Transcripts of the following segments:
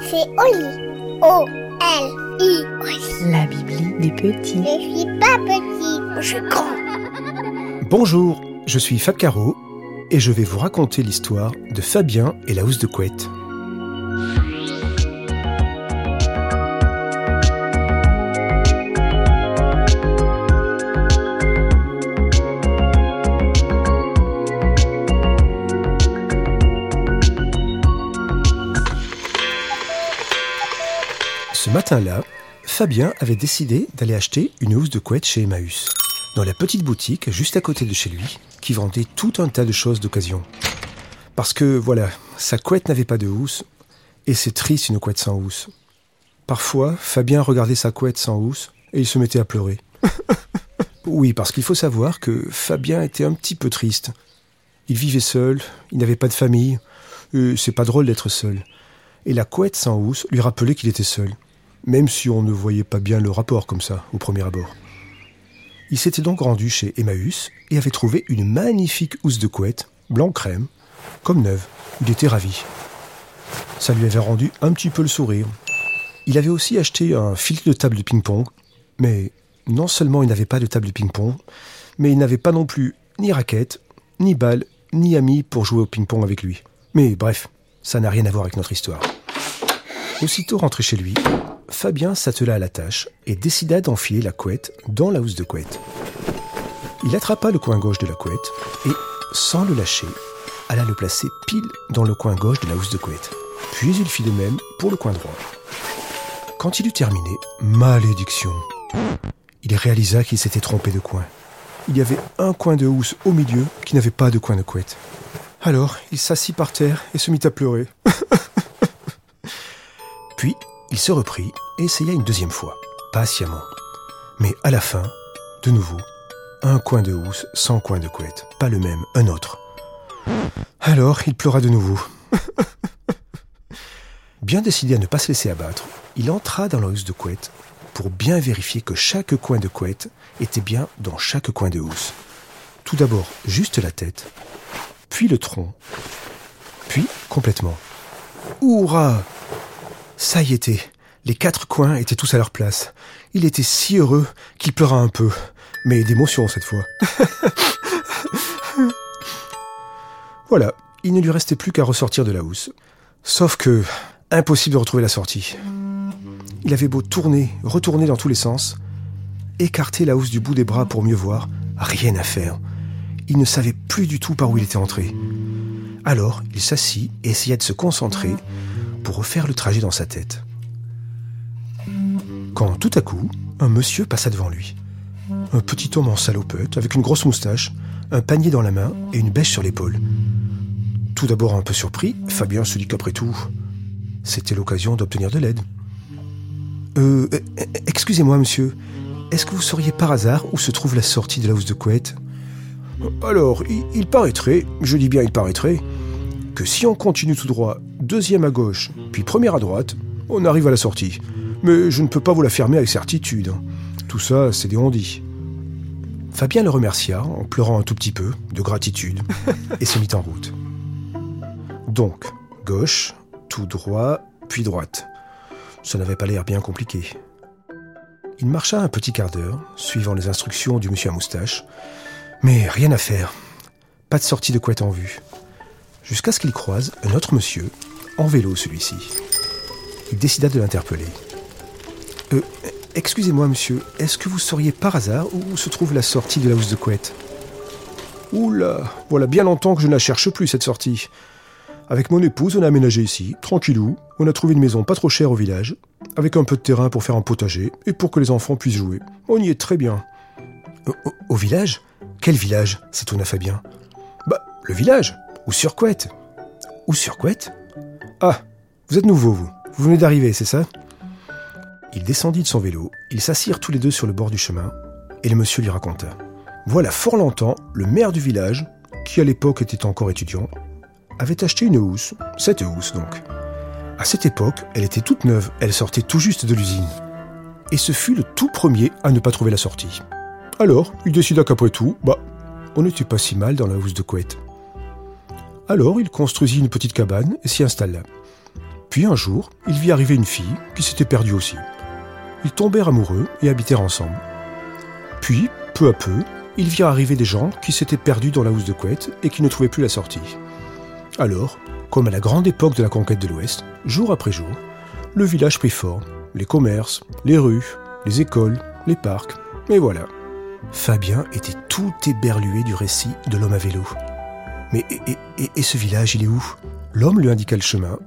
C'est Oli. O-L-I. La Bibli des petits. Je suis pas petit, je suis grand. Bonjour, je suis Fab Caro et je vais vous raconter l'histoire de Fabien et la housse de couette. Ce matin-là, Fabien avait décidé d'aller acheter une housse de couette chez Emmaüs, dans la petite boutique juste à côté de chez lui, qui vendait tout un tas de choses d'occasion. Parce que, voilà, sa couette n'avait pas de housse, et c'est triste une couette sans housse. Parfois, Fabien regardait sa couette sans housse, et il se mettait à pleurer. oui, parce qu'il faut savoir que Fabien était un petit peu triste. Il vivait seul, il n'avait pas de famille, et c'est pas drôle d'être seul. Et la couette sans housse lui rappelait qu'il était seul même si on ne voyait pas bien le rapport comme ça, au premier abord. Il s'était donc rendu chez Emmaüs et avait trouvé une magnifique housse de couette, blanc crème, comme neuve. Il était ravi. Ça lui avait rendu un petit peu le sourire. Il avait aussi acheté un fil de table de ping-pong, mais non seulement il n'avait pas de table de ping-pong, mais il n'avait pas non plus ni raquette, ni balle, ni ami pour jouer au ping-pong avec lui. Mais bref, ça n'a rien à voir avec notre histoire. Aussitôt rentré chez lui, Fabien s'attela à la tâche et décida d'enfiler la couette dans la housse de couette. Il attrapa le coin gauche de la couette et, sans le lâcher, alla le placer pile dans le coin gauche de la housse de couette. Puis il fit de même pour le coin droit. Quand il eut terminé, malédiction Il réalisa qu'il s'était trompé de coin. Il y avait un coin de housse au milieu qui n'avait pas de coin de couette. Alors, il s'assit par terre et se mit à pleurer. Puis, il se reprit et essaya une deuxième fois, patiemment. Mais à la fin, de nouveau, un coin de housse sans coin de couette, pas le même, un autre. Alors, il pleura de nouveau. bien décidé à ne pas se laisser abattre, il entra dans la housse de couette pour bien vérifier que chaque coin de couette était bien dans chaque coin de housse. Tout d'abord, juste la tête, puis le tronc, puis complètement. Hurrah Ça y était, les quatre coins étaient tous à leur place. Il était si heureux qu'il pleura un peu, mais d'émotion cette fois. voilà, il ne lui restait plus qu'à ressortir de la housse. Sauf que, impossible de retrouver la sortie. Il avait beau tourner, retourner dans tous les sens, écarter la housse du bout des bras pour mieux voir, rien à faire. Il ne savait plus du tout par où il était entré. Alors, il s'assit et essaya de se concentrer pour refaire le trajet dans sa tête. Quand tout à coup, un monsieur passa devant lui. Un petit homme en salopette, avec une grosse moustache, un panier dans la main et une bêche sur l'épaule. Tout d'abord un peu surpris, Fabien se dit qu'après tout, c'était l'occasion d'obtenir de l'aide. Euh, excusez-moi, monsieur, est-ce que vous sauriez par hasard où se trouve la sortie de la housse de couette? Alors, il paraîtrait, je dis bien il paraîtrait, que si on continue tout droit, deuxième à gauche, puis première à droite, on arrive à la sortie. Mais je ne peux pas vous l'affirmer avec certitude. Tout ça, c'est des on-dit. Fabien le remercia en pleurant un tout petit peu, de gratitude, et se mit en route. Donc, gauche, tout droit, puis droite. Ça n'avait pas l'air bien compliqué. Il marcha un petit quart d'heure, suivant les instructions du monsieur à moustache, mais rien à faire. Pas de sortie de couette en vue. Jusqu'à ce qu'il croise un autre monsieur, en vélo celui-ci. Il décida de l'interpeller. Euh, excusez-moi monsieur, est-ce que vous sauriez par hasard où se trouve la sortie de la housse de couette? Oula, voilà bien longtemps que je ne la cherche plus cette sortie. Avec mon épouse, on a aménagé ici, tranquillou. On a trouvé une maison pas trop chère au village, avec un peu de terrain pour faire un potager et pour que les enfants puissent jouer. On y est très bien. Au, au- au village? Quel village? S'étonna Fabien. Bah, le village Ou sur couette Ou sur couette Ah, vous êtes nouveau, vous. Vous venez d'arriver, c'est ça? Il descendit de son vélo, ils s'assirent tous les deux sur le bord du chemin, et le monsieur lui raconta. Voilà fort longtemps, le maire du village, qui à l'époque était encore étudiant, avait acheté une housse, cette housse donc. À cette époque, elle était toute neuve, elle sortait tout juste de l'usine. Et ce fut le tout premier à ne pas trouver la sortie. Alors, il décida qu'après tout, bah, on n'était pas si mal dans la housse de couette. Alors il construisit une petite cabane et s'y installa. Puis un jour, il vit arriver une fille qui s'était perdue aussi. Ils tombèrent amoureux et habitèrent ensemble. Puis, peu à peu, ils virent arriver des gens qui s'étaient perdus dans la housse de couette et qui ne trouvaient plus la sortie. Alors, comme à la grande époque de la conquête de l'Ouest, jour après jour, le village prit forme, les commerces, les rues, les écoles, les parcs, et voilà. Fabien était tout éberlué du récit de l'homme à vélo. Mais et, ce village, il est où? L'homme lui indiqua le chemin.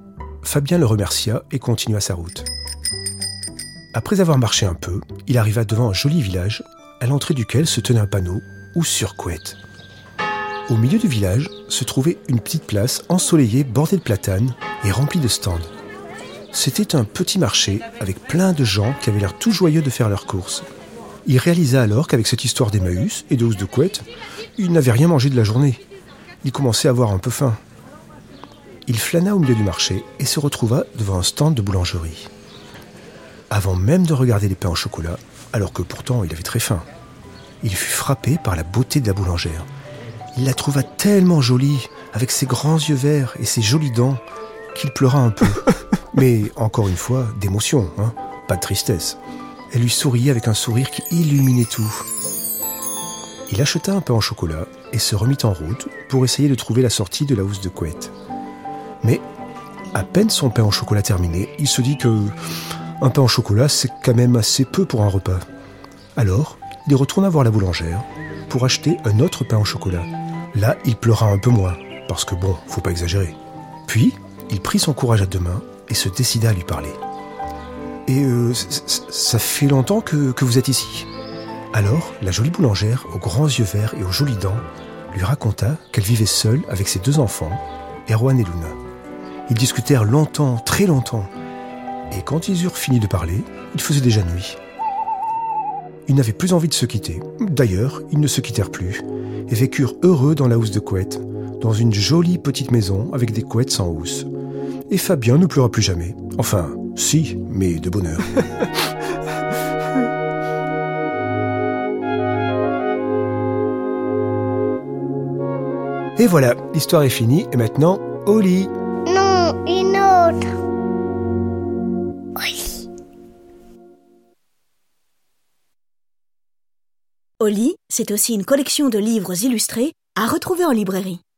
Fabien le remercia et continua sa route. Après avoir marché un peu, il arriva devant un joli village, à l'entrée duquel se tenait un panneau ou sur couette. Au milieu du village se trouvait une petite place ensoleillée bordée de platanes et remplie de stands. C'était un petit marché avec plein de gens qui avaient l'air tout joyeux de faire leurs courses. Il réalisa alors qu'avec cette histoire d'Emmaüs et de housse de couette, il n'avait rien mangé de la journée. Il commençait à avoir un peu faim. Il flâna au milieu du marché et se retrouva devant un stand de boulangerie. Avant même de regarder les pains au chocolat, alors que pourtant il avait très faim, il fut frappé par la beauté de la boulangère. Il la trouva tellement jolie, avec ses grands yeux verts et ses jolies dents, qu'il pleura un peu. Mais encore une fois, d'émotion, hein, pas de tristesse. Elle lui souriait avec un sourire qui illuminait tout. Il acheta un pain au chocolat et se remit en route pour essayer de trouver la sortie de la housse de couette. Mais, à peine son pain au chocolat terminé, il se dit que un pain au chocolat, c'est quand même assez peu pour un repas. Alors, il retourna voir la boulangère pour acheter un autre pain au chocolat. Là, il pleura un peu moins, parce que bon, faut pas exagérer. Puis, il prit son courage à deux mains et se décida à lui parler. Et euh, ça fait longtemps que vous êtes ici? Alors, la jolie boulangère, aux grands yeux verts et aux jolies dents, lui raconta qu'elle vivait seule avec ses deux enfants, Erwan et Luna. Ils discutèrent longtemps, très longtemps, et quand ils eurent fini de parler, il faisait déjà nuit. Ils n'avaient plus envie de se quitter. D'ailleurs, ils ne se quittèrent plus, et vécurent heureux dans la housse de couette, dans une jolie petite maison avec des couettes sans housse. Et Fabien ne pleura plus jamais. Enfin, si, mais de bonheur. Et voilà, l'histoire est finie, et maintenant, au lit. Non, une autre. Oui. Oli, c'est aussi une collection de livres illustrés à retrouver en librairie.